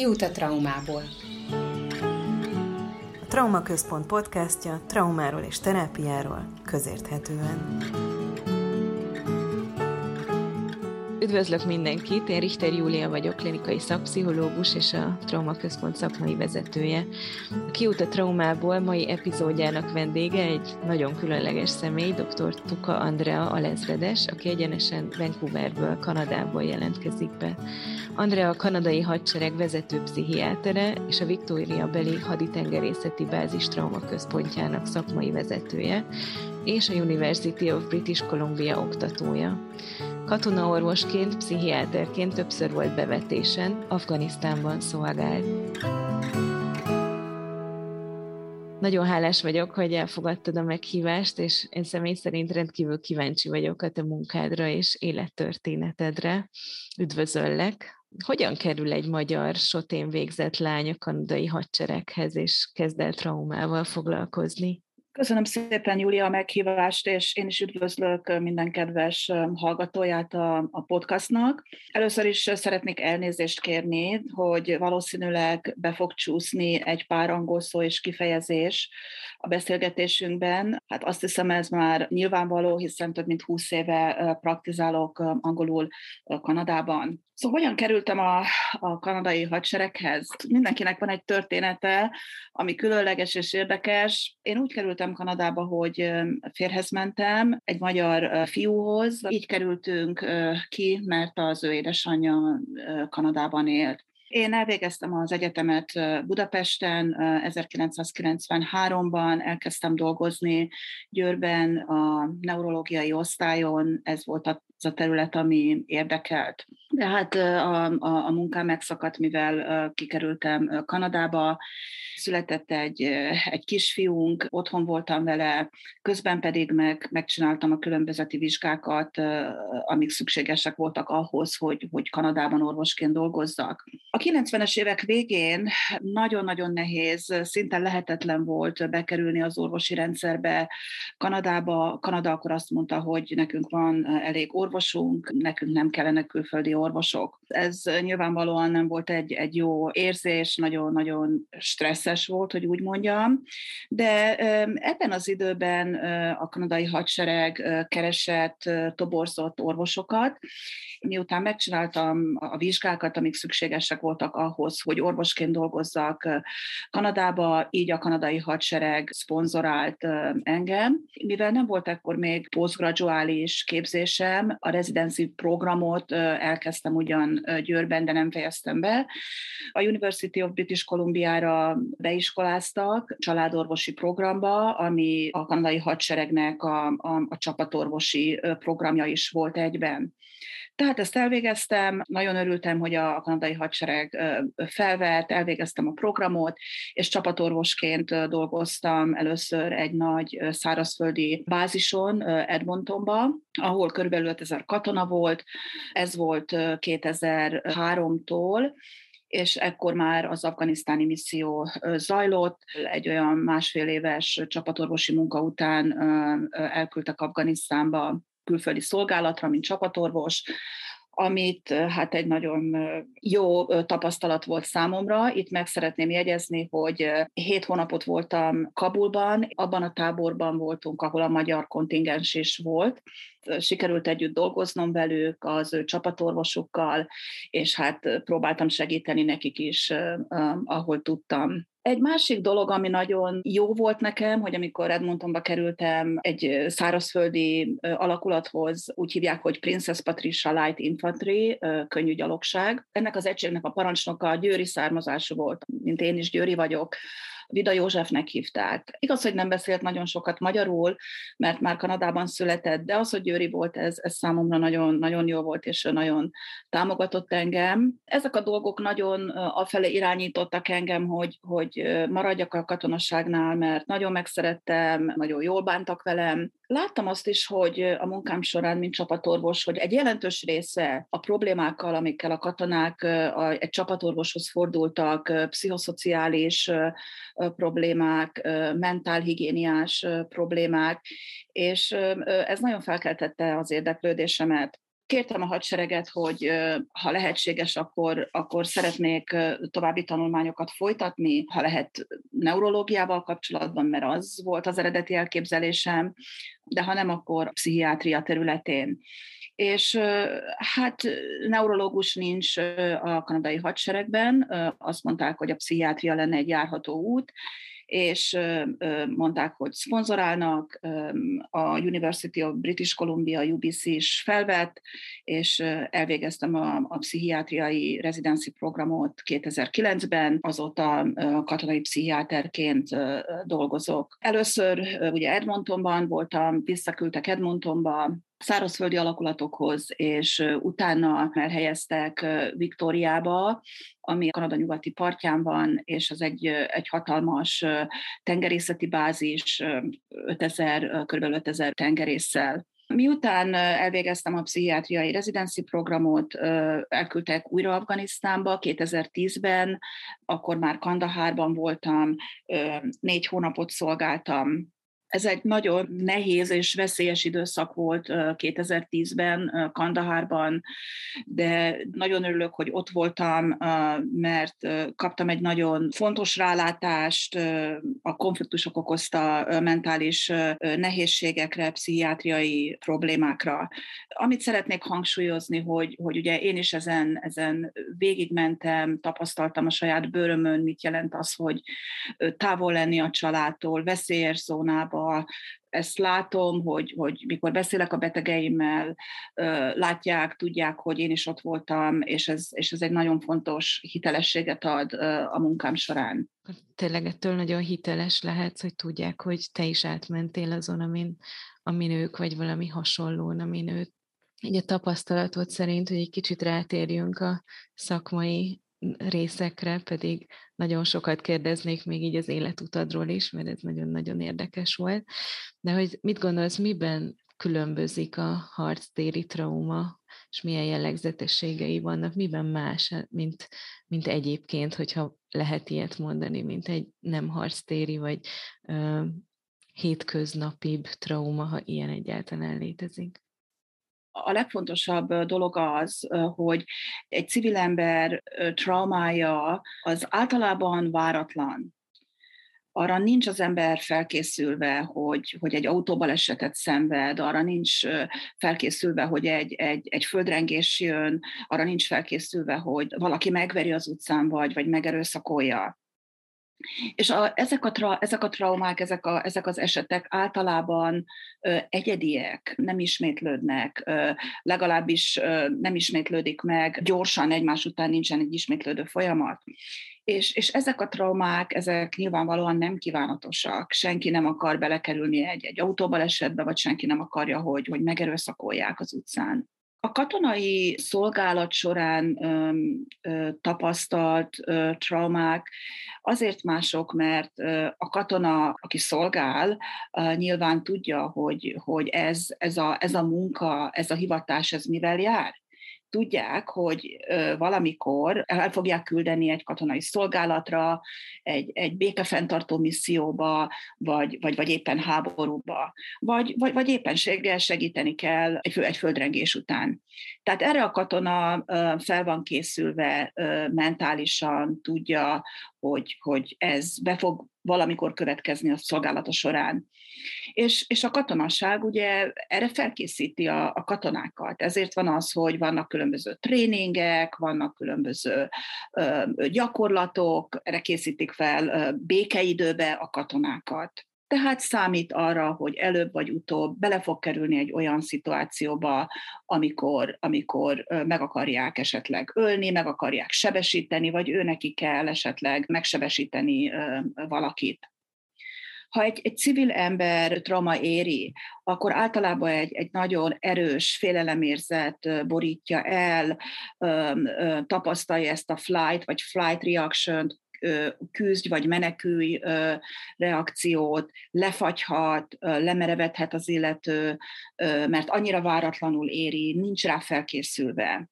Kiút a traumából. A Trauma Központ podcastja traumáról és terápiáról közérthetően. Üdvözlök mindenkit, én Richter Júlia vagyok, klinikai szakpszichológus és a Trauma Központ szakmai vezetője. A Kiút a traumából mai epizódjának vendége egy nagyon különleges személy, dr. Tuka Andrea Alezredes, aki egyenesen Vancouverből, Kanadából jelentkezik be. Andrea a kanadai hadsereg vezető pszichiátere és a Victoria beli haditengerészeti bázis trauma központjának szakmai vezetője, és a University of British Columbia oktatója. Katonaorvosként, pszichiáterként többször volt bevetésen, Afganisztánban szolgált. Nagyon hálás vagyok, hogy elfogadtad a meghívást, és én személy szerint rendkívül kíváncsi vagyok a te munkádra és élettörténetedre. Üdvözöllek! Hogyan kerül egy magyar sotén végzett lány a kanadai hadsereghez, és kezd el traumával foglalkozni? Köszönöm szépen, Júlia, a meghívást, és én is üdvözlök minden kedves hallgatóját a, a podcastnak. Először is szeretnék elnézést kérni, hogy valószínűleg be fog csúszni egy pár angol szó és kifejezés a beszélgetésünkben. Hát azt hiszem, ez már nyilvánvaló, hiszen több mint 20 éve praktizálok angolul Kanadában. Szóval hogyan kerültem a, a kanadai hadsereghez? Mindenkinek van egy története, ami különleges és érdekes. Én úgy kerültem Kanadába, hogy férhez mentem egy magyar fiúhoz. Így kerültünk ki, mert az ő édesanyja Kanadában élt. Én elvégeztem az egyetemet Budapesten 1993-ban, elkezdtem dolgozni Győrben a neurológiai osztályon, ez volt az a terület, ami érdekelt. De hát a, a, a munkám megszakadt, mivel kikerültem Kanadába, született egy, egy kisfiunk, otthon voltam vele, közben pedig meg, megcsináltam a különbözeti vizsgákat, amik szükségesek voltak ahhoz, hogy, hogy Kanadában orvosként dolgozzak. A 90-es évek végén nagyon-nagyon nehéz, szinte lehetetlen volt bekerülni az orvosi rendszerbe. Kanadába, Kanada akkor azt mondta, hogy nekünk van elég orvosunk, nekünk nem kellene külföldi orvosok. Ez nyilvánvalóan nem volt egy, egy jó érzés, nagyon-nagyon stresszes volt, hogy úgy mondjam, de ebben az időben a kanadai hadsereg keresett, toborzott orvosokat. Miután megcsináltam a vizsgákat, amik szükségesek voltak ahhoz, hogy orvosként dolgozzak Kanadába, így a kanadai hadsereg szponzorált engem. Mivel nem volt akkor még postgraduális képzésem, a residency programot elkezdtem ugyan Győrben, de nem fejeztem be. A University of British Columbia-ra beiskoláztak családorvosi programba, ami a kanadai hadseregnek a, a, a csapatorvosi programja is volt egyben. Tehát ezt elvégeztem, nagyon örültem, hogy a kanadai hadsereg felvett, elvégeztem a programot, és csapatorvosként dolgoztam először egy nagy szárazföldi bázison Edmontonba, ahol körülbelül 5000 katona volt. Ez volt 2003-tól, és ekkor már az afganisztáni misszió zajlott. Egy olyan másfél éves csapatorvosi munka után elküldtek Afganisztánba külföldi szolgálatra, mint csapatorvos, amit hát egy nagyon jó tapasztalat volt számomra. Itt meg szeretném jegyezni, hogy hét hónapot voltam Kabulban, abban a táborban voltunk, ahol a magyar kontingens is volt. Sikerült együtt dolgoznom velük, az ő csapatorvosukkal, és hát próbáltam segíteni nekik is, ahol tudtam. Egy másik dolog, ami nagyon jó volt nekem, hogy amikor Edmontonba kerültem egy szárazföldi alakulathoz, úgy hívják, hogy Princess Patricia Light Infantry, könnyű gyalogság. Ennek az egységnek a parancsnoka győri származású volt, mint én is győri vagyok, Vida Józsefnek hívták. Igaz, hogy nem beszélt nagyon sokat magyarul, mert már Kanadában született, de az, hogy Győri volt, ez, ez számomra nagyon, nagyon jó volt, és nagyon támogatott engem. Ezek a dolgok nagyon afele irányítottak engem, hogy, hogy maradjak a katonaságnál, mert nagyon megszerettem, nagyon jól bántak velem, Láttam azt is, hogy a munkám során, mint csapatorvos, hogy egy jelentős része a problémákkal, amikkel a katonák egy csapatorvoshoz fordultak, pszichoszociális problémák, mentálhigiéniás problémák, és ez nagyon felkeltette az érdeklődésemet. kértem a hadsereget, hogy ha lehetséges, akkor, akkor szeretnék további tanulmányokat folytatni, ha lehet neurológiával kapcsolatban, mert az volt az eredeti elképzelésem, de ha nem, akkor pszichiátria területén és hát neurológus nincs a kanadai hadseregben, azt mondták, hogy a pszichiátria lenne egy járható út, és mondták, hogy szponzorálnak, a University of British Columbia, UBC is felvett, és elvégeztem a, a pszichiátriai residency programot 2009-ben, azóta katonai pszichiáterként dolgozok. Először ugye Edmontonban voltam, visszaküldtek Edmontonba, szárazföldi alakulatokhoz, és utána elhelyeztek Viktóriába, ami Kanada nyugati partján van, és az egy, egy hatalmas tengerészeti bázis, 5000, kb. 5000 tengerésszel. Miután elvégeztem a pszichiátriai rezidenci programot, elküldtek újra Afganisztánba 2010-ben, akkor már Kandahárban voltam, négy hónapot szolgáltam ez egy nagyon nehéz és veszélyes időszak volt 2010-ben Kandahárban, de nagyon örülök, hogy ott voltam, mert kaptam egy nagyon fontos rálátást a konfliktusok okozta mentális nehézségekre, pszichiátriai problémákra. Amit szeretnék hangsúlyozni, hogy, hogy ugye én is ezen, ezen végigmentem, tapasztaltam a saját bőrömön, mit jelent az, hogy távol lenni a családtól, veszélyes zónában, a, ezt látom, hogy, hogy mikor beszélek a betegeimmel, látják, tudják, hogy én is ott voltam, és ez, és ez egy nagyon fontos hitelességet ad a munkám során. Tényleg ettől nagyon hiteles lehet, hogy tudják, hogy te is átmentél azon, amin, amin ők, vagy valami hasonlón, amin ők. Így a tapasztalatod szerint, hogy egy kicsit rátérjünk a szakmai részekre, pedig nagyon sokat kérdeznék még így az életutadról is, mert ez nagyon-nagyon érdekes volt. De hogy mit gondolsz, miben különbözik a harctéri trauma, és milyen jellegzetességei vannak, miben más, mint, mint egyébként, hogyha lehet ilyet mondani, mint egy nem harctéri, vagy ö, hétköznapibb trauma, ha ilyen egyáltalán létezik a legfontosabb dolog az, hogy egy civil ember traumája az általában váratlan. Arra nincs az ember felkészülve, hogy, hogy egy autóbalesetet szenved, arra nincs felkészülve, hogy egy, egy, egy földrengés jön, arra nincs felkészülve, hogy valaki megveri az utcán, vagy, vagy megerőszakolja. És a, ezek, a tra, ezek a traumák, ezek, a, ezek az esetek általában ö, egyediek, nem ismétlődnek, ö, legalábbis ö, nem ismétlődik meg gyorsan, egymás után nincsen egy ismétlődő folyamat. És, és ezek a traumák, ezek nyilvánvalóan nem kívánatosak. Senki nem akar belekerülni egy, egy autóbalesetbe, vagy senki nem akarja, hogy, hogy megerőszakolják az utcán. A katonai szolgálat során ö, ö, tapasztalt ö, traumák azért mások, mert ö, a katona, aki szolgál, ö, nyilván tudja, hogy, hogy ez, ez, a, ez a munka, ez a hivatás, ez mivel jár tudják, hogy valamikor el fogják küldeni egy katonai szolgálatra, egy, egy békefenntartó misszióba, vagy, vagy, vagy éppen háborúba, vagy, vagy, vagy éppenséggel segíteni kell egy, egy földrengés után. Tehát erre a katona fel van készülve mentálisan, tudja, hogy, hogy ez be fog valamikor következni a szolgálata során. És, és a katonaság ugye erre felkészíti a, a katonákat. Ezért van az, hogy vannak különböző tréningek, vannak különböző ö, gyakorlatok, erre készítik fel ö, békeidőbe a katonákat. Tehát számít arra, hogy előbb vagy utóbb bele fog kerülni egy olyan szituációba, amikor, amikor meg akarják esetleg ölni, meg akarják sebesíteni, vagy ő neki kell esetleg megsebesíteni valakit. Ha egy, egy civil ember trauma éri, akkor általában egy, egy nagyon erős félelemérzet borítja el, tapasztalja ezt a flight vagy flight reaction küzdj vagy menekülj reakciót, lefagyhat, lemerevedhet az illető, mert annyira váratlanul éri, nincs rá felkészülve.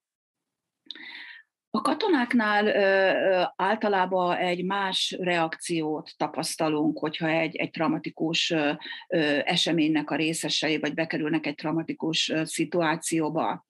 A katonáknál ö, általában egy más reakciót tapasztalunk, hogyha egy, egy traumatikus ö, eseménynek a részesei, vagy bekerülnek egy traumatikus ö, szituációba.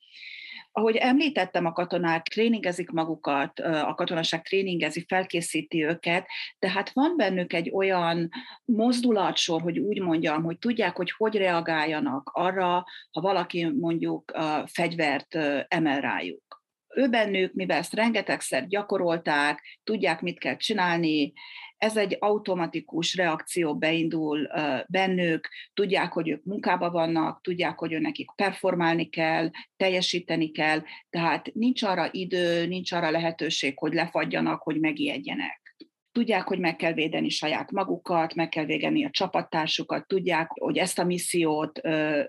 Ahogy említettem, a katonák tréningezik magukat, a katonaság tréningezi, felkészíti őket, tehát van bennük egy olyan mozdulatsor, hogy úgy mondjam, hogy tudják, hogy hogy reagáljanak arra, ha valaki mondjuk fegyvert emel rájuk. Ő bennük, mivel ezt rengetegszer gyakorolták, tudják, mit kell csinálni, ez egy automatikus reakció beindul bennük, tudják, hogy ők munkába vannak, tudják, hogy nekik performálni kell, teljesíteni kell, tehát nincs arra idő, nincs arra lehetőség, hogy lefagyjanak, hogy megijedjenek tudják, hogy meg kell védeni saját magukat, meg kell védeni a csapattársukat, tudják, hogy ezt a missziót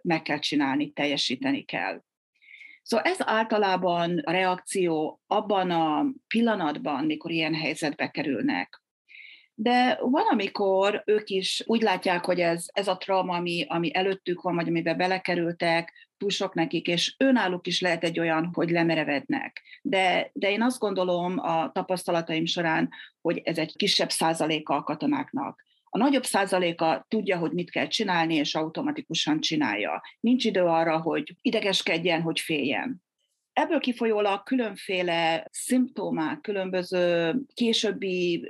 meg kell csinálni, teljesíteni kell. Szóval ez általában a reakció abban a pillanatban, mikor ilyen helyzetbe kerülnek. De van, amikor ők is úgy látják, hogy ez, ez a trauma, ami, ami előttük van, vagy amiben belekerültek, túl sok nekik, és önálluk is lehet egy olyan, hogy lemerevednek. De, de én azt gondolom a tapasztalataim során, hogy ez egy kisebb százaléka a katonáknak. A nagyobb százaléka tudja, hogy mit kell csinálni, és automatikusan csinálja. Nincs idő arra, hogy idegeskedjen, hogy féljen. Ebből kifolyólag különféle szimptomák, különböző későbbi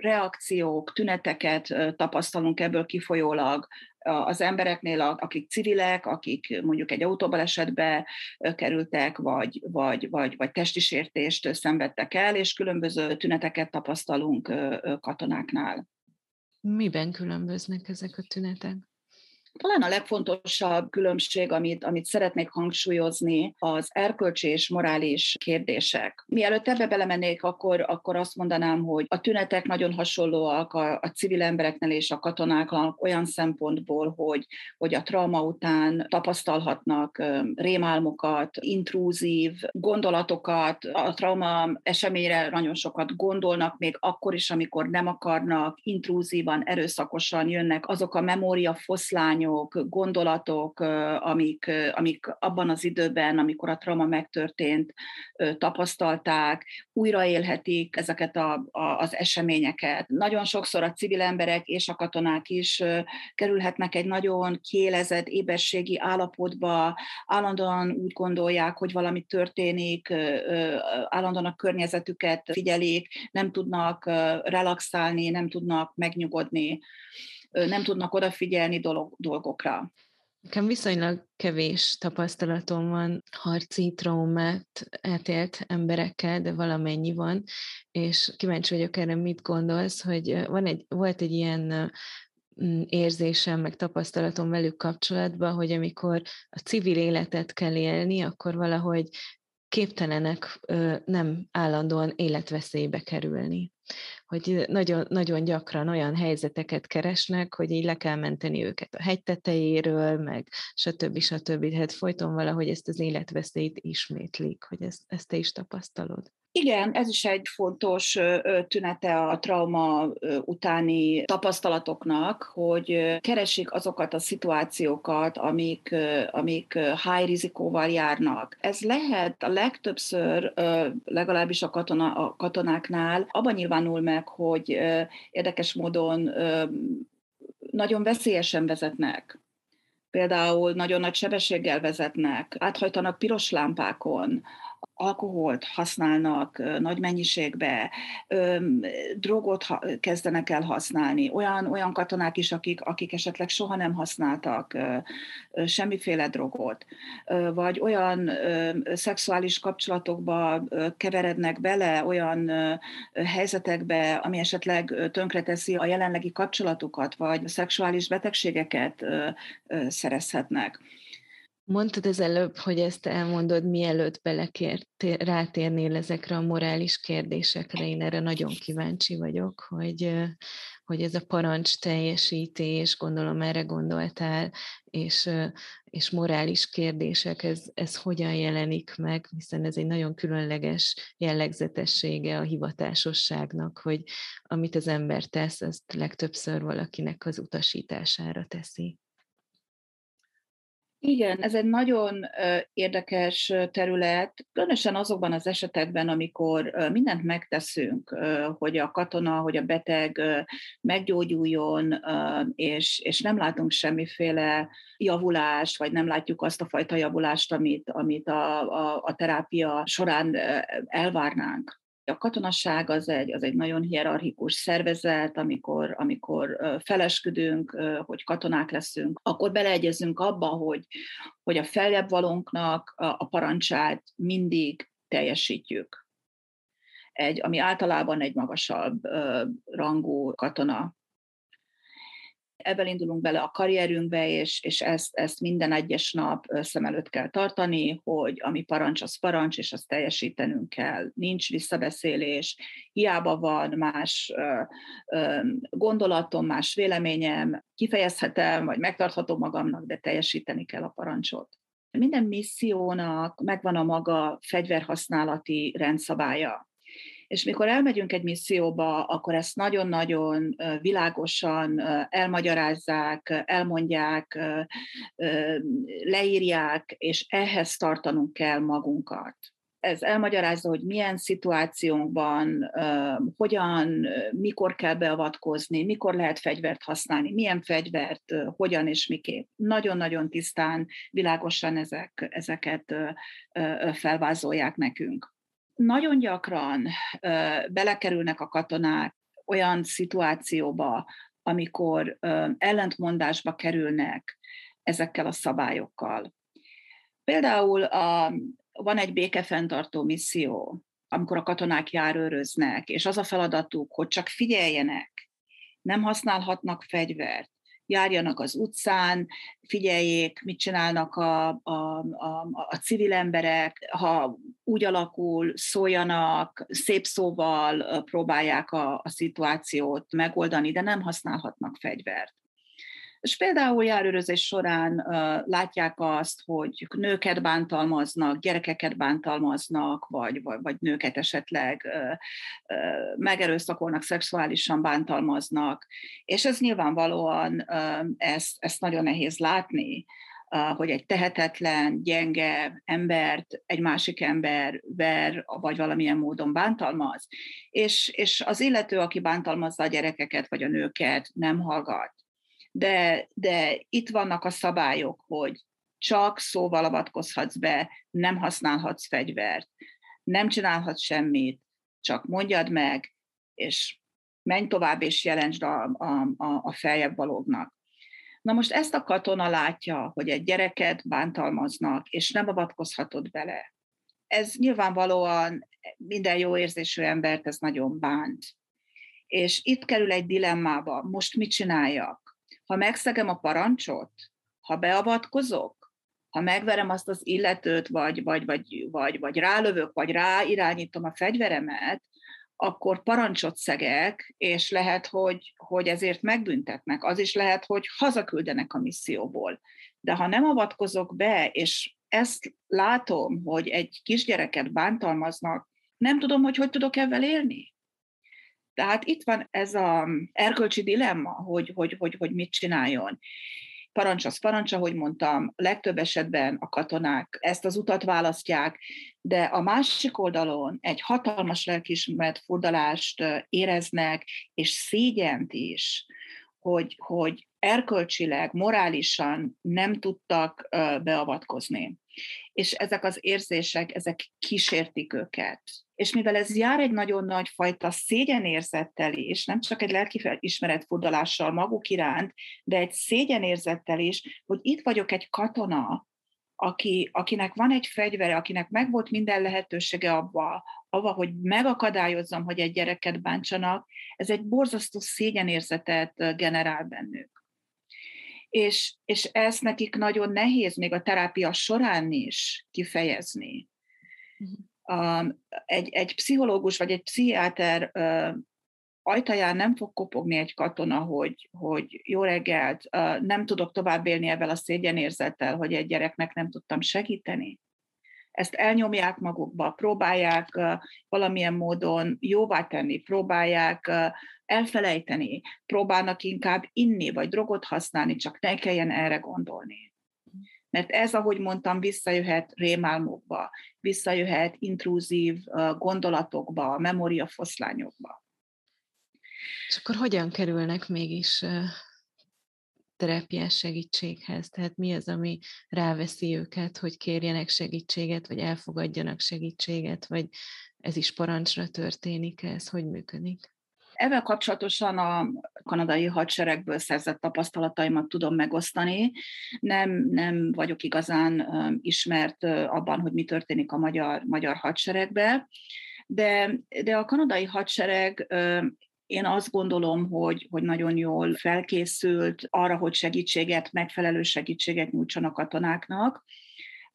reakciók, tüneteket tapasztalunk ebből kifolyólag az embereknél, akik civilek, akik mondjuk egy autóbalesetbe kerültek, vagy, vagy, vagy, vagy testi sértést szenvedtek el, és különböző tüneteket tapasztalunk katonáknál. Miben különböznek ezek a tünetek? Talán a legfontosabb különbség, amit, amit szeretnék hangsúlyozni, az erkölcsi és morális kérdések. Mielőtt ebbe belemennék, akkor, akkor azt mondanám, hogy a tünetek nagyon hasonlóak a, a civil embereknél és a katonáknak olyan szempontból, hogy, hogy a trauma után tapasztalhatnak rémálmokat, intrúzív gondolatokat, a trauma eseményre nagyon sokat gondolnak, még akkor is, amikor nem akarnak, intrúzívan, erőszakosan jönnek azok a memória foszlányok, tudományok, gondolatok, amik, amik abban az időben, amikor a trauma megtörtént, tapasztalták, újraélhetik ezeket a, a, az eseményeket. Nagyon sokszor a civil emberek és a katonák is kerülhetnek egy nagyon kiélezett éberségi állapotba, állandóan úgy gondolják, hogy valami történik, állandóan a környezetüket figyelik, nem tudnak relaxálni, nem tudnak megnyugodni nem tudnak odafigyelni dolog, dolgokra. Nekem viszonylag kevés tapasztalatom van harci traumát átélt emberekkel, de valamennyi van, és kíváncsi vagyok erre, mit gondolsz, hogy van egy, volt egy ilyen mm, érzésem, meg tapasztalatom velük kapcsolatban, hogy amikor a civil életet kell élni, akkor valahogy képtelenek nem állandóan életveszélybe kerülni hogy nagyon, nagyon gyakran olyan helyzeteket keresnek, hogy így le kell menteni őket a hegy tetejéről, meg stb. stb. Hát folyton valahogy ezt az életveszélyt ismétlik, hogy ezt, ezt te is tapasztalod. Igen, ez is egy fontos tünete a trauma utáni tapasztalatoknak, hogy keresik azokat a szituációkat, amik, amik high rizikóval járnak. Ez lehet a legtöbbször, legalábbis a, katona, a katonáknál, abban nyilvánul meg, hogy érdekes módon nagyon veszélyesen vezetnek például nagyon nagy sebességgel vezetnek, áthajtanak piros lámpákon, alkoholt használnak nagy mennyiségbe, drogot kezdenek el használni, olyan, olyan katonák is, akik, akik esetleg soha nem használtak semmiféle drogot, vagy olyan szexuális kapcsolatokba keverednek bele, olyan helyzetekbe, ami esetleg tönkreteszi a jelenlegi kapcsolatukat, vagy szexuális betegségeket szerezhetnek. Mondtad az előbb, hogy ezt elmondod, mielőtt belekért, rátérnél ezekre a morális kérdésekre. Én erre nagyon kíváncsi vagyok, hogy, hogy ez a parancs teljesítés, gondolom erre gondoltál, és, és morális kérdések, ez, ez hogyan jelenik meg, hiszen ez egy nagyon különleges jellegzetessége a hivatásosságnak, hogy amit az ember tesz, azt legtöbbször valakinek az utasítására teszi. Igen, ez egy nagyon érdekes terület, különösen azokban az esetekben, amikor mindent megteszünk, hogy a katona, hogy a beteg meggyógyuljon, és, és nem látunk semmiféle javulást, vagy nem látjuk azt a fajta javulást, amit, amit a, a, a terápia során elvárnánk. A katonasság az egy, az egy nagyon hierarchikus szervezet, amikor, amikor felesküdünk, hogy katonák leszünk, akkor beleegyezünk abba, hogy, hogy a feljebb valónknak a parancsát mindig teljesítjük. Egy, ami általában egy magasabb rangú katona Ebből indulunk bele a karrierünkbe, és, és ezt, ezt minden egyes nap szem előtt kell tartani, hogy ami parancs, az parancs, és azt teljesítenünk kell. Nincs visszabeszélés, hiába van más gondolatom, más véleményem, kifejezhetem, vagy megtarthatom magamnak, de teljesíteni kell a parancsot. Minden missziónak megvan a maga fegyverhasználati rendszabálya. És mikor elmegyünk egy misszióba, akkor ezt nagyon-nagyon világosan elmagyarázzák, elmondják, leírják, és ehhez tartanunk kell magunkat ez elmagyarázza, hogy milyen szituációnkban, hogyan, mikor kell beavatkozni, mikor lehet fegyvert használni, milyen fegyvert, hogyan és miképp. Nagyon-nagyon tisztán, világosan ezek, ezeket felvázolják nekünk nagyon gyakran belekerülnek a katonák olyan szituációba, amikor ellentmondásba kerülnek ezekkel a szabályokkal. Például a, van egy békefenntartó misszió, amikor a katonák járőröznek, és az a feladatuk, hogy csak figyeljenek, nem használhatnak fegyvert, járjanak az utcán, figyeljék, mit csinálnak a, a, a, a civil emberek, ha úgy alakul, szóljanak, szép szóval próbálják a, a szituációt megoldani, de nem használhatnak fegyvert. És például járőrözés során uh, látják azt, hogy nőket bántalmaznak, gyerekeket bántalmaznak, vagy, vagy, vagy nőket esetleg uh, uh, megerőszakolnak, szexuálisan bántalmaznak, és ez nyilvánvalóan uh, ezt, ezt nagyon nehéz látni, hogy egy tehetetlen, gyenge embert egy másik ember ver, vagy valamilyen módon bántalmaz, és, és az illető, aki bántalmazza a gyerekeket vagy a nőket, nem hallgat de, de itt vannak a szabályok, hogy csak szóval avatkozhatsz be, nem használhatsz fegyvert, nem csinálhatsz semmit, csak mondjad meg, és menj tovább, és jelentsd a, a, a, a feljebb valóknak. Na most ezt a katona látja, hogy egy gyereket bántalmaznak, és nem avatkozhatod bele. Ez nyilvánvalóan minden jó érzésű embert ez nagyon bánt. És itt kerül egy dilemmába, most mit csináljak? Ha megszegem a parancsot, ha beavatkozok, ha megverem azt az illetőt, vagy, vagy, vagy, vagy, vagy rálövök, vagy ráirányítom a fegyveremet, akkor parancsot szegek, és lehet, hogy, hogy ezért megbüntetnek. Az is lehet, hogy hazaküldenek a misszióból. De ha nem avatkozok be, és ezt látom, hogy egy kisgyereket bántalmaznak, nem tudom, hogy hogy tudok ebben élni. Tehát itt van ez az erkölcsi dilemma, hogy, hogy, hogy, hogy mit csináljon parancs az parancs, ahogy mondtam, legtöbb esetben a katonák ezt az utat választják, de a másik oldalon egy hatalmas lelkismert fordalást éreznek, és szégyent is, hogy, hogy erkölcsileg, morálisan nem tudtak beavatkozni. És ezek az érzések, ezek kísértik őket és mivel ez jár egy nagyon nagy fajta szégyenérzettel is, nem csak egy lelki ismeretfordulással maguk iránt, de egy szégyenérzettel is, hogy itt vagyok egy katona, aki, akinek van egy fegyvere, akinek megvolt minden lehetősége abba, abba, hogy megakadályozzam, hogy egy gyereket bántsanak, ez egy borzasztó szégyenérzetet generál bennük. És, és ezt nekik nagyon nehéz még a terápia során is kifejezni. Egy, egy pszichológus vagy egy pszichiáter ajtaján nem fog kopogni egy katona, hogy, hogy jó reggelt, nem tudok tovább élni ebben a szégyenérzettel, hogy egy gyereknek nem tudtam segíteni. Ezt elnyomják magukba, próbálják valamilyen módon jóvá tenni, próbálják elfelejteni, próbálnak inkább inni vagy drogot használni, csak ne kelljen erre gondolni Mert ez, ahogy mondtam, visszajöhet rémálmokba, visszajöhet intrúzív gondolatokba, memóriafoszlányokba. És akkor hogyan kerülnek mégis terápiás segítséghez? Tehát mi az, ami ráveszi őket, hogy kérjenek segítséget, vagy elfogadjanak segítséget, vagy ez is parancsra történik, ez hogy működik? Ezzel kapcsolatosan a kanadai hadseregből szerzett tapasztalataimat tudom megosztani. Nem, nem vagyok igazán ismert abban, hogy mi történik a magyar, magyar hadseregbe, de, de a kanadai hadsereg én azt gondolom, hogy, hogy nagyon jól felkészült arra, hogy segítséget, megfelelő segítséget nyújtsanak katonáknak.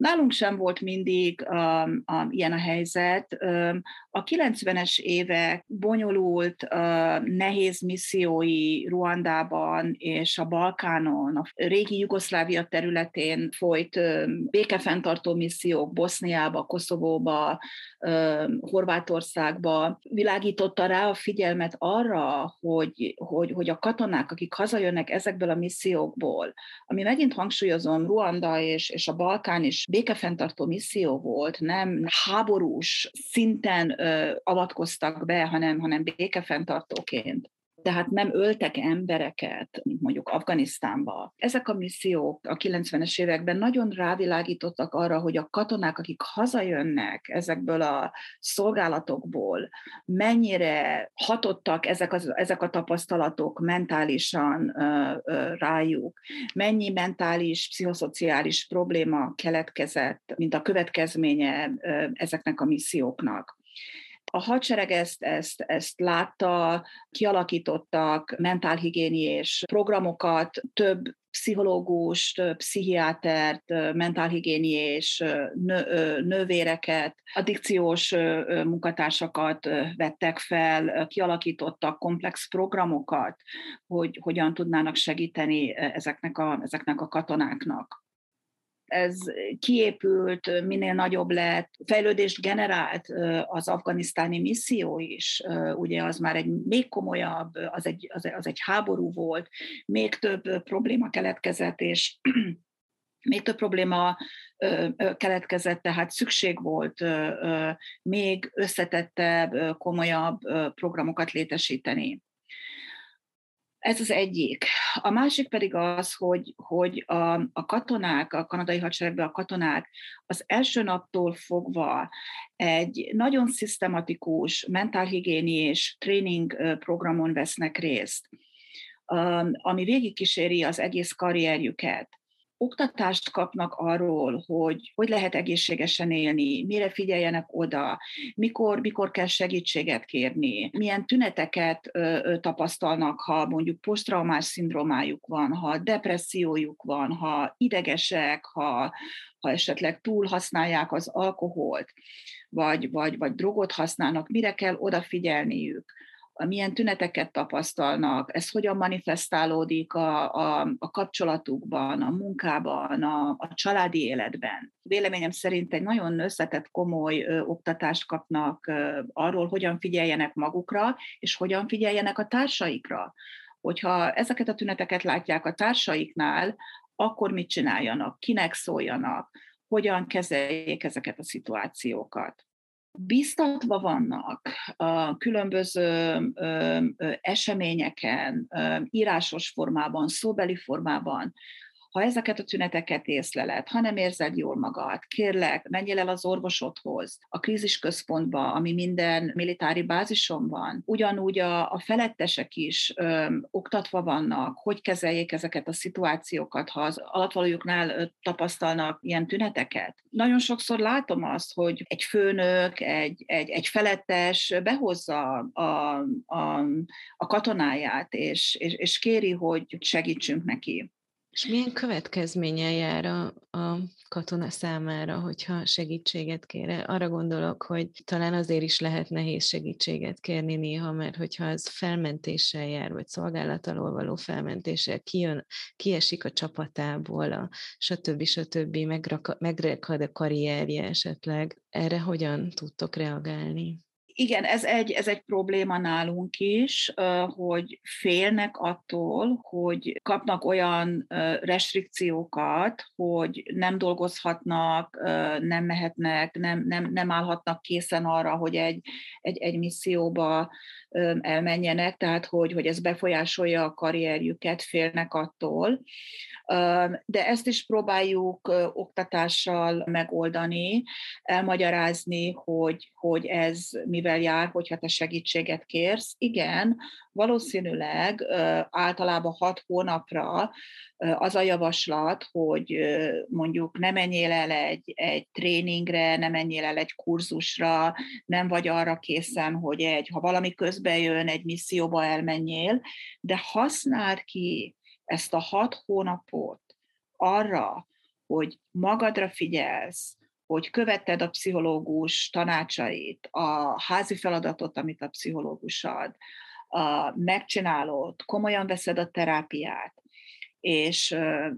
Nálunk sem volt mindig um, um, ilyen a helyzet. Um, a 90-es évek bonyolult, uh, nehéz missziói Ruandában és a Balkánon, a régi Jugoszlávia területén folyt um, békefenntartó missziók Boszniába, Koszovóba, um, Horvátországba világította rá a figyelmet arra, hogy, hogy, hogy a katonák, akik hazajönnek ezekből a missziókból, ami megint hangsúlyozom, Ruanda és, és a Balkán is békefenntartó misszió volt, nem háborús szinten ö, avatkoztak be, hanem, hanem békefenntartóként tehát nem öltek embereket, mondjuk Afganisztánba. Ezek a missziók a 90-es években nagyon rávilágítottak arra, hogy a katonák, akik hazajönnek ezekből a szolgálatokból, mennyire hatottak ezek, az, ezek a tapasztalatok mentálisan ö, ö, rájuk, mennyi mentális, pszichoszociális probléma keletkezett, mint a következménye ö, ezeknek a misszióknak. A hadsereg ezt, ezt, ezt látta, kialakítottak mentálhigiéniés programokat, több pszichológus, pszichiátert, mentálhigiéniés nő, nővéreket, addikciós munkatársakat vettek fel, kialakítottak komplex programokat, hogy hogyan tudnának segíteni ezeknek a, ezeknek a katonáknak ez kiépült, minél nagyobb lett, fejlődést generált az afganisztáni misszió is, ugye az már egy még komolyabb, az egy, az, az egy háború volt, még több probléma keletkezett, és még több probléma keletkezett, tehát szükség volt még összetettebb, komolyabb programokat létesíteni. Ez az egyik. A másik pedig az, hogy, hogy a, a katonák, a kanadai hadseregben a katonák az első naptól fogva egy nagyon szisztematikus mentálhigiéniés tréning programon vesznek részt, ami végigkíséri az egész karrierjüket oktatást kapnak arról, hogy hogy lehet egészségesen élni, mire figyeljenek oda, mikor, mikor kell segítséget kérni, milyen tüneteket ö, tapasztalnak, ha mondjuk posztraumás szindrómájuk van, ha depressziójuk van, ha idegesek, ha, ha esetleg túl használják az alkoholt, vagy, vagy, vagy drogot használnak, mire kell odafigyelniük milyen tüneteket tapasztalnak, ez hogyan manifestálódik a, a, a kapcsolatukban, a munkában, a, a családi életben. Véleményem szerint egy nagyon összetett, komoly ö, oktatást kapnak ö, arról, hogyan figyeljenek magukra, és hogyan figyeljenek a társaikra. Hogyha ezeket a tüneteket látják a társaiknál, akkor mit csináljanak, kinek szóljanak, hogyan kezeljék ezeket a szituációkat biztatva vannak a különböző eseményeken, írásos formában, szóbeli formában, ha ezeket a tüneteket észleled, ha nem érzed jól magad, kérlek, menjél el az orvosodhoz, a krízisközpontba, ami minden militári bázison van. Ugyanúgy a, a felettesek is ö, oktatva vannak, hogy kezeljék ezeket a szituációkat, ha az alatvalójuknál tapasztalnak ilyen tüneteket. Nagyon sokszor látom azt, hogy egy főnök, egy, egy, egy felettes behozza a, a, a katonáját, és, és, és kéri, hogy segítsünk neki. És milyen következménye jár a, a katona számára, hogyha segítséget kér? Arra gondolok, hogy talán azért is lehet nehéz segítséget kérni néha, mert hogyha az felmentéssel jár, vagy szolgálat alól való felmentéssel kijön, kiesik a csapatából, a stb. stb. megrekad a karrierje esetleg. Erre hogyan tudtok reagálni? Igen, ez egy, ez egy probléma nálunk is, hogy félnek attól, hogy kapnak olyan restrikciókat, hogy nem dolgozhatnak, nem mehetnek, nem, nem, nem állhatnak készen arra, hogy egy, egy, egy misszióba elmenjenek, tehát hogy, hogy ez befolyásolja a karrierjüket, félnek attól. De ezt is próbáljuk oktatással megoldani, elmagyarázni, hogy, hogy ez mivel jár, hogyha te segítséget kérsz. Igen, valószínűleg általában hat hónapra az a javaslat, hogy mondjuk nem menjél el egy, egy tréningre, nem menjél el egy kurzusra, nem vagy arra készen, hogy egy, ha valami közben jön, egy misszióba elmenjél, de használd ki ezt a hat hónapot arra, hogy magadra figyelsz, hogy követted a pszichológus tanácsait, a házi feladatot, amit a pszichológus ad, megcsinálod, komolyan veszed a terápiát, és,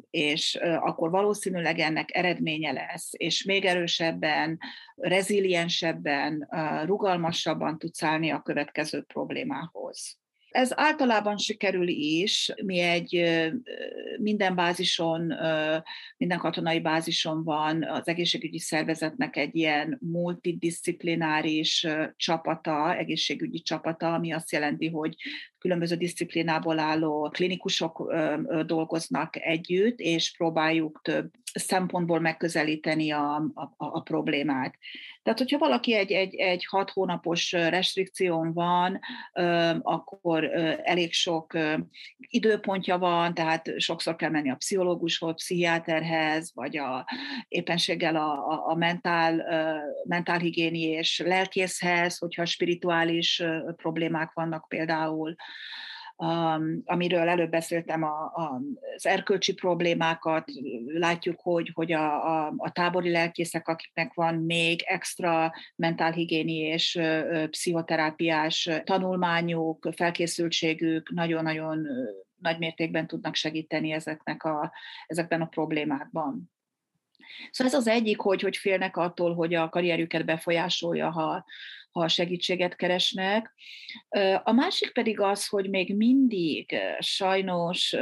és akkor valószínűleg ennek eredménye lesz, és még erősebben, reziliensebben, rugalmasabban tudsz állni a következő problémához. Ez általában sikerül is. Mi egy minden bázison, minden katonai bázison van az egészségügyi szervezetnek egy ilyen multidisziplináris csapata, egészségügyi csapata, ami azt jelenti, hogy különböző disziplinából álló klinikusok dolgoznak együtt, és próbáljuk több szempontból megközelíteni a, a, a problémát. Tehát, hogyha valaki egy, egy, egy hat hónapos restrikción van, akkor elég sok időpontja van, tehát sokszor kell menni a pszichológushoz, pszichiáterhez, vagy a, éppenséggel a, a, mentál, mentálhigiéni és lelkészhez, hogyha spirituális problémák vannak például amiről előbb beszéltem, a, a, az erkölcsi problémákat, látjuk, hogy, hogy a, a, a tábori lelkészek, akiknek van még extra mentálhigiéni és pszichoterápiás tanulmányuk, felkészültségük, nagyon-nagyon nagy mértékben tudnak segíteni ezeknek a, ezekben a problémákban. Szóval ez az egyik, hogy, hogy félnek attól, hogy a karrierjüket befolyásolja, ha, ha segítséget keresnek. A másik pedig az, hogy még mindig sajnos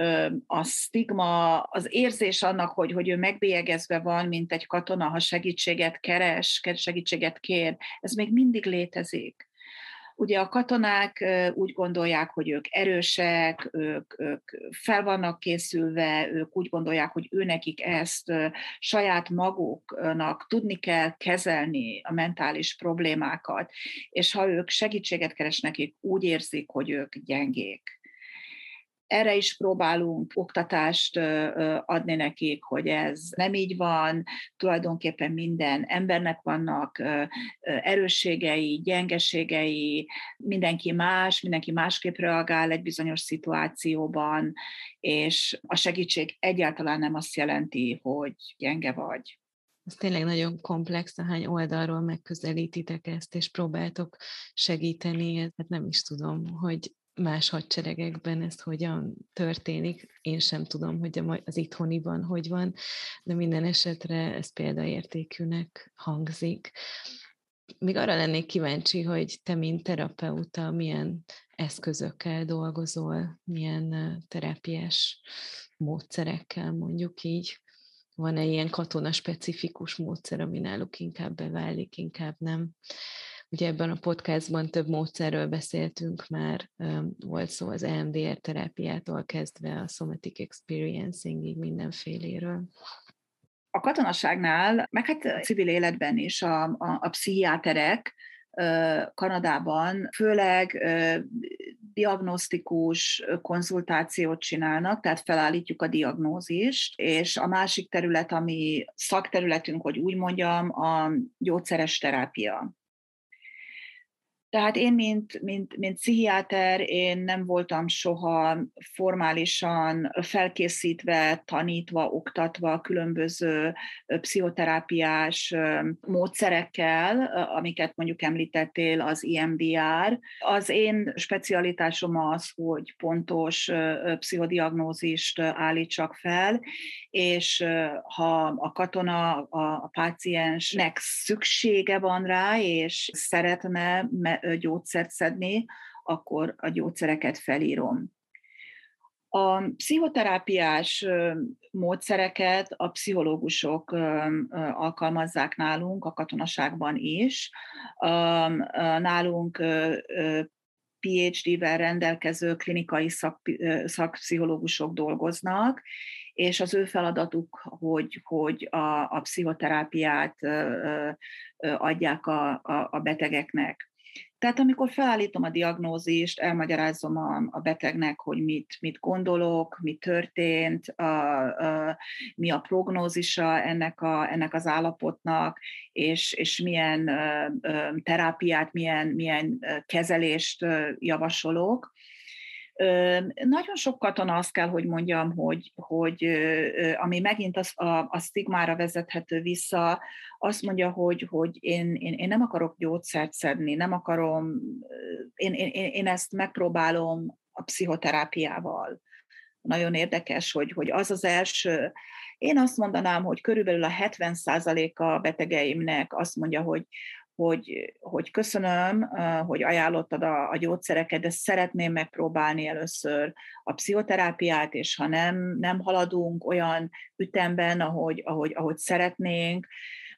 a stigma, az érzés annak, hogy, hogy ő megbélyegezve van, mint egy katona, ha segítséget keres, segítséget kér, ez még mindig létezik. Ugye a katonák úgy gondolják, hogy ők erősek, ők, ők fel vannak készülve, ők úgy gondolják, hogy őnekik ezt saját maguknak tudni kell kezelni a mentális problémákat, és ha ők segítséget keresnek, nekik, úgy érzik, hogy ők gyengék erre is próbálunk oktatást adni nekik, hogy ez nem így van, tulajdonképpen minden embernek vannak erősségei, gyengeségei, mindenki más, mindenki másképp reagál egy bizonyos szituációban, és a segítség egyáltalán nem azt jelenti, hogy gyenge vagy. Ez tényleg nagyon komplex, ahány oldalról megközelítitek ezt, és próbáltok segíteni, hát nem is tudom, hogy más hadseregekben ez hogyan történik. Én sem tudom, hogy az itthoniban hogy van, de minden esetre ez példaértékűnek hangzik. Még arra lennék kíváncsi, hogy te, mint terapeuta, milyen eszközökkel dolgozol, milyen terápiás módszerekkel mondjuk így. Van-e ilyen katona specifikus módszer, ami náluk inkább beválik, inkább nem? Ugye ebben a podcastban több módszerről beszéltünk már, volt szó az EMDR terápiától kezdve a somatic experiencingig mindenféléről. A katonaságnál, meg hát civil életben is a, a, a pszichiáterek Kanadában főleg diagnosztikus konzultációt csinálnak, tehát felállítjuk a diagnózist, és a másik terület, ami szakterületünk, hogy úgy mondjam, a gyógyszeres terápia. Tehát én, mint, mint, mint pszichiáter, én nem voltam soha formálisan felkészítve, tanítva, oktatva különböző pszichoterápiás módszerekkel, amiket mondjuk említettél, az IMDR. Az én specialitásom az, hogy pontos pszichodiagnózist állítsak fel, és ha a katona, a, a páciensnek szüksége van rá, és szeretne gyógyszert szedni, akkor a gyógyszereket felírom. A pszichoterápiás módszereket a pszichológusok alkalmazzák nálunk, a katonaságban is. Nálunk PhD-vel rendelkező klinikai szak, szakpszichológusok dolgoznak, és az ő feladatuk, hogy, hogy a, a pszichoterápiát adják a, a, a betegeknek. Tehát amikor felállítom a diagnózist, elmagyarázom a, a betegnek, hogy mit, mit gondolok, mi történt, a, a, mi a prognózisa ennek, a, ennek az állapotnak, és, és milyen a, a, terápiát, milyen, milyen kezelést javasolok, nagyon sok katona azt kell, hogy mondjam, hogy, hogy ami megint az, a, a stigmára vezethető vissza, azt mondja, hogy, hogy én, én, én nem akarok gyógyszert szedni, nem akarom, én, én, én ezt megpróbálom a pszichoterápiával. Nagyon érdekes, hogy, hogy az az első, én azt mondanám, hogy körülbelül a 70%-a betegeimnek azt mondja, hogy, hogy, hogy köszönöm, hogy ajánlottad a, a gyógyszereket, de szeretném megpróbálni először a pszichoterápiát, és ha nem, nem haladunk olyan ütemben, ahogy, ahogy, ahogy szeretnénk,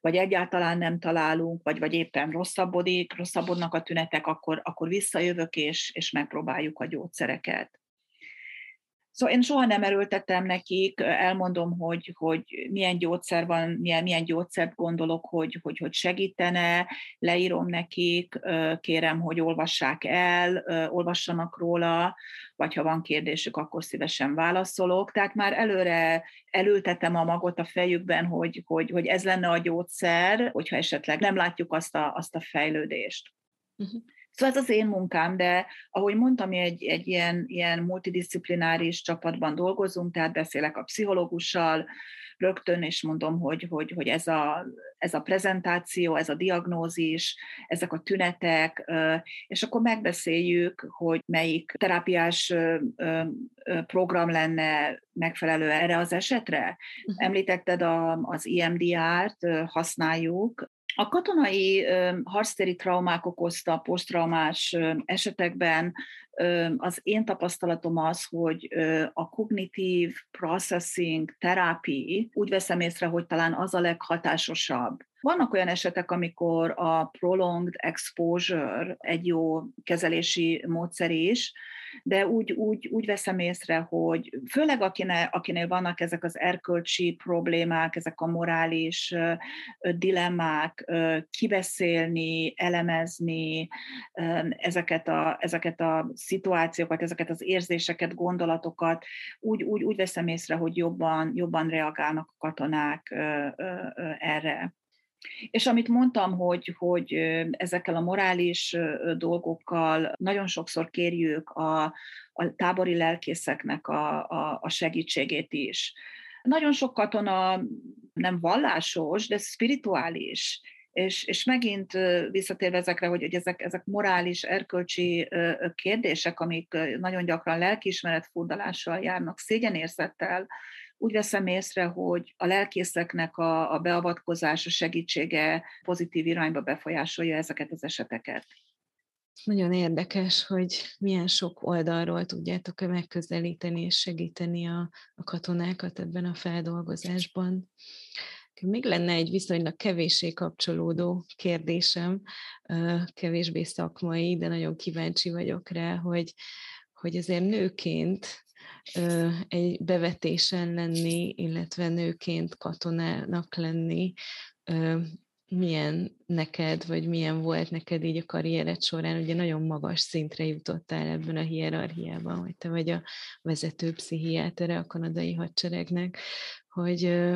vagy egyáltalán nem találunk, vagy, vagy éppen rosszabbodik, rosszabbodnak a tünetek, akkor, akkor visszajövök, és, és megpróbáljuk a gyógyszereket. Szóval én soha nem erőltetem nekik, elmondom, hogy, hogy milyen gyógyszer van, milyen, milyen gyógyszert gondolok, hogy, hogy, hogy segítene, leírom nekik, kérem, hogy olvassák el, olvassanak róla, vagy ha van kérdésük, akkor szívesen válaszolok. Tehát már előre elültetem a magot a fejükben, hogy, hogy, hogy ez lenne a gyógyszer, hogyha esetleg nem látjuk azt a, azt a fejlődést. Uh-huh. Szóval ez az én munkám, de ahogy mondtam, mi egy, egy ilyen, ilyen multidisziplináris csapatban dolgozunk, tehát beszélek a pszichológussal, rögtön, és mondom, hogy, hogy, hogy ez, a, ez a prezentáció, ez a diagnózis, ezek a tünetek, és akkor megbeszéljük, hogy melyik terápiás program lenne megfelelő erre az esetre. Uh-huh. Említetted a, az IMDR-t, használjuk, a katonai harctéri traumák okozta posztraumás esetekben az én tapasztalatom az, hogy a kognitív processing terápi úgy veszem észre, hogy talán az a leghatásosabb. Vannak olyan esetek, amikor a prolonged exposure egy jó kezelési módszer is, de úgy, úgy, úgy veszem észre, hogy főleg akinél, akinél vannak ezek az erkölcsi problémák, ezek a morális dilemmák, kibeszélni, elemezni ezeket a, ezeket a szituációkat, ezeket az érzéseket, gondolatokat, úgy, úgy, úgy veszem észre, hogy jobban, jobban reagálnak a katonák erre. És amit mondtam, hogy, hogy ezekkel a morális dolgokkal nagyon sokszor kérjük a, a tábori lelkészeknek a, a, a segítségét is. Nagyon sok katona nem vallásos, de spirituális, és, és megint visszatérve ezekre, hogy, hogy ezek, ezek morális, erkölcsi kérdések, amik nagyon gyakran lelkiismeret furdalással járnak, szégyenérzettel, úgy veszem észre, hogy a lelkészeknek a, a beavatkozása, segítsége pozitív irányba befolyásolja ezeket az eseteket. Nagyon érdekes, hogy milyen sok oldalról tudjátok megközelíteni és segíteni a, a katonákat ebben a feldolgozásban. Még lenne egy viszonylag kevéssé kapcsolódó kérdésem, kevésbé szakmai, de nagyon kíváncsi vagyok rá, hogy, hogy azért nőként egy bevetésen lenni, illetve nőként katonának lenni, milyen neked, vagy milyen volt neked így a karriered során, ugye nagyon magas szintre jutottál ebben a hierarchiában, hogy te vagy a vezető pszichiátere a kanadai hadseregnek, hogy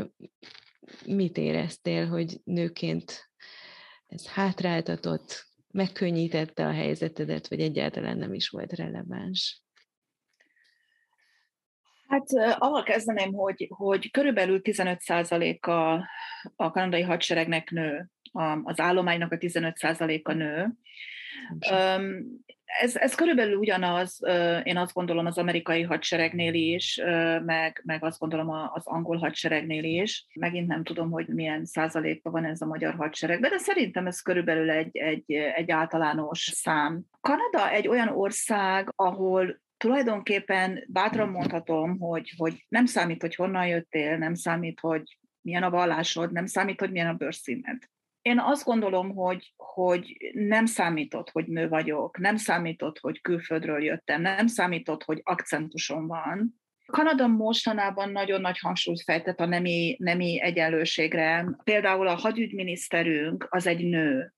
mit éreztél, hogy nőként ez hátráltatott, megkönnyítette a helyzetedet, vagy egyáltalán nem is volt releváns? Hát ahol kezdeném, hogy, hogy körülbelül 15%-a a kanadai hadseregnek nő, az állománynak a 15%-a nő. ez, ez körülbelül ugyanaz, én azt gondolom az amerikai hadseregnél is, meg, meg azt gondolom az angol hadseregnél is. Megint nem tudom, hogy milyen százalékban van ez a magyar hadseregben, de szerintem ez körülbelül egy, egy, egy általános szám. Kanada egy olyan ország, ahol tulajdonképpen bátran mondhatom, hogy, hogy nem számít, hogy honnan jöttél, nem számít, hogy milyen a vallásod, nem számít, hogy milyen a bőrszíned. Én azt gondolom, hogy, hogy nem számított, hogy nő vagyok, nem számított, hogy külföldről jöttem, nem számított, hogy akcentusom van. Kanada mostanában nagyon nagy hangsúlyt fejtett a nemi, nemi egyenlőségre. Például a hadügyminiszterünk az egy nő.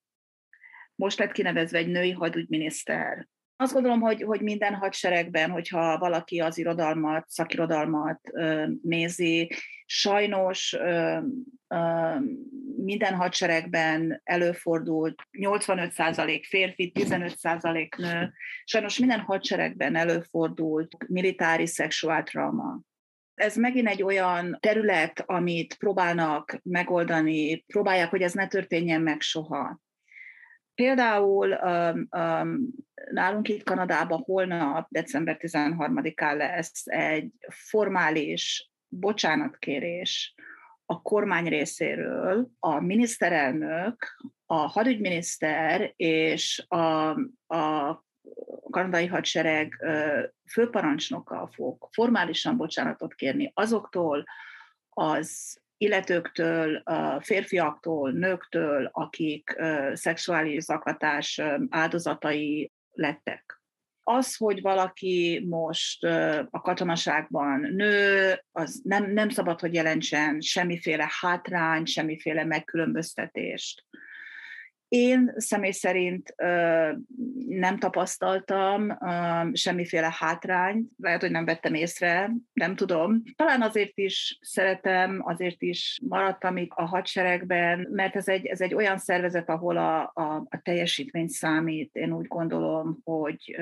Most lett kinevezve egy női hadügyminiszter. Azt gondolom, hogy, hogy minden hadseregben, hogyha valaki az irodalmat, szakirodalmat ö, nézi, sajnos ö, ö, minden hadseregben előfordult 85% férfi, 15% nő, sajnos minden hadseregben előfordult militári szexuál trauma. Ez megint egy olyan terület, amit próbálnak megoldani, próbálják, hogy ez ne történjen meg soha. Például um, um, nálunk itt Kanadában holnap, december 13-án lesz egy formális bocsánatkérés a kormány részéről, a miniszterelnök, a hadügyminiszter és a, a kanadai hadsereg főparancsnoka fog formálisan bocsánatot kérni azoktól az illetőktől, férfiaktól, nőktől, akik szexuális zaklatás áldozatai lettek. Az, hogy valaki most a katonaságban nő, az nem, nem szabad, hogy jelentsen semmiféle hátrány, semmiféle megkülönböztetést. Én személy szerint nem tapasztaltam semmiféle hátrányt, lehet, hogy nem vettem észre, nem tudom. Talán azért is szeretem, azért is maradtam itt a hadseregben, mert ez egy, ez egy olyan szervezet, ahol a, a, a teljesítmény számít. Én úgy gondolom, hogy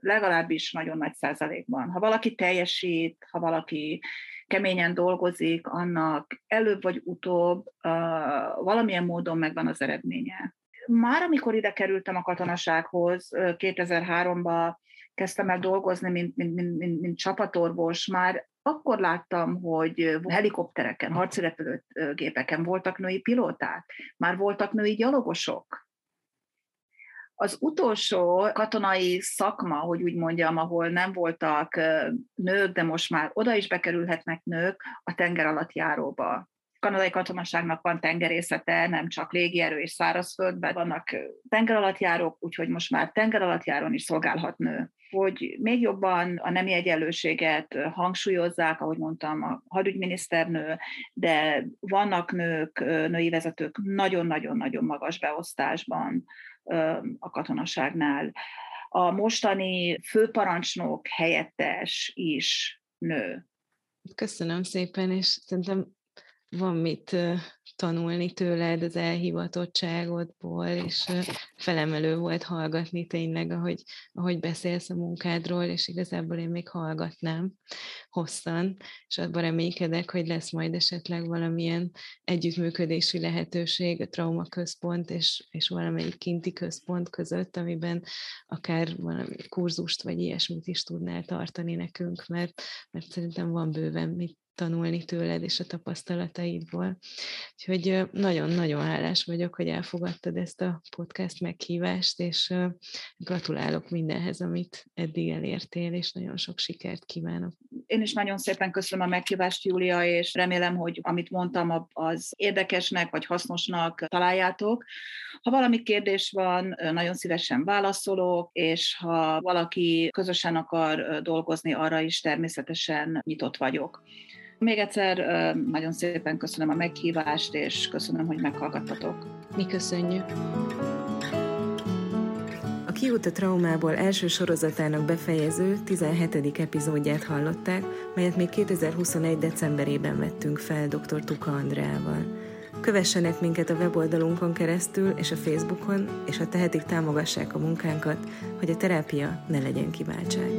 legalábbis nagyon nagy százalékban. Ha valaki teljesít, ha valaki keményen dolgozik, annak előbb vagy utóbb valamilyen módon megvan az eredménye. Már amikor ide kerültem a katonasághoz, 2003-ban kezdtem el dolgozni, mint, mint, mint, mint, mint csapatorvos, már akkor láttam, hogy helikoptereken, harci gépeken voltak női pilóták, már voltak női gyalogosok, az utolsó katonai szakma, hogy úgy mondjam, ahol nem voltak nők, de most már oda is bekerülhetnek nők, a tenger alatt járóba. A kanadai katonaságnak van tengerészete, nem csak légierő és szárazföldben vannak tenger alatt járók, úgyhogy most már tenger alatt járon is szolgálhat nő hogy még jobban a nemi egyenlőséget hangsúlyozzák, ahogy mondtam, a hadügyminiszternő, de vannak nők, női vezetők nagyon-nagyon-nagyon magas beosztásban, a katonaságnál. A mostani főparancsnok helyettes is nő. Köszönöm szépen, és szerintem van mit tanulni tőled az elhivatottságodból, és felemelő volt hallgatni tényleg, ahogy, ahogy beszélsz a munkádról, és igazából én még hallgatnám hosszan, és abban reménykedek, hogy lesz majd esetleg valamilyen együttműködési lehetőség a trauma központ és, és valamelyik kinti központ között, amiben akár valami kurzust vagy ilyesmit is tudnál tartani nekünk, mert, mert szerintem van bőven mit tanulni tőled és a tapasztalataidból. Úgyhogy nagyon-nagyon hálás vagyok, hogy elfogadtad ezt a podcast meghívást, és gratulálok mindenhez, amit eddig elértél, és nagyon sok sikert kívánok. Én is nagyon szépen köszönöm a meghívást, Júlia, és remélem, hogy amit mondtam, az érdekesnek vagy hasznosnak találjátok. Ha valami kérdés van, nagyon szívesen válaszolok, és ha valaki közösen akar dolgozni, arra is természetesen nyitott vagyok. Még egyszer nagyon szépen köszönöm a meghívást, és köszönöm, hogy meghallgattatok. Mi köszönjük! A Kiút a traumából első sorozatának befejező 17. epizódját hallották, melyet még 2021. decemberében vettünk fel dr. Tuka Andrával. Kövessenek minket a weboldalunkon keresztül és a Facebookon, és ha tehetik, támogassák a munkánkat, hogy a terápia ne legyen kiváltság.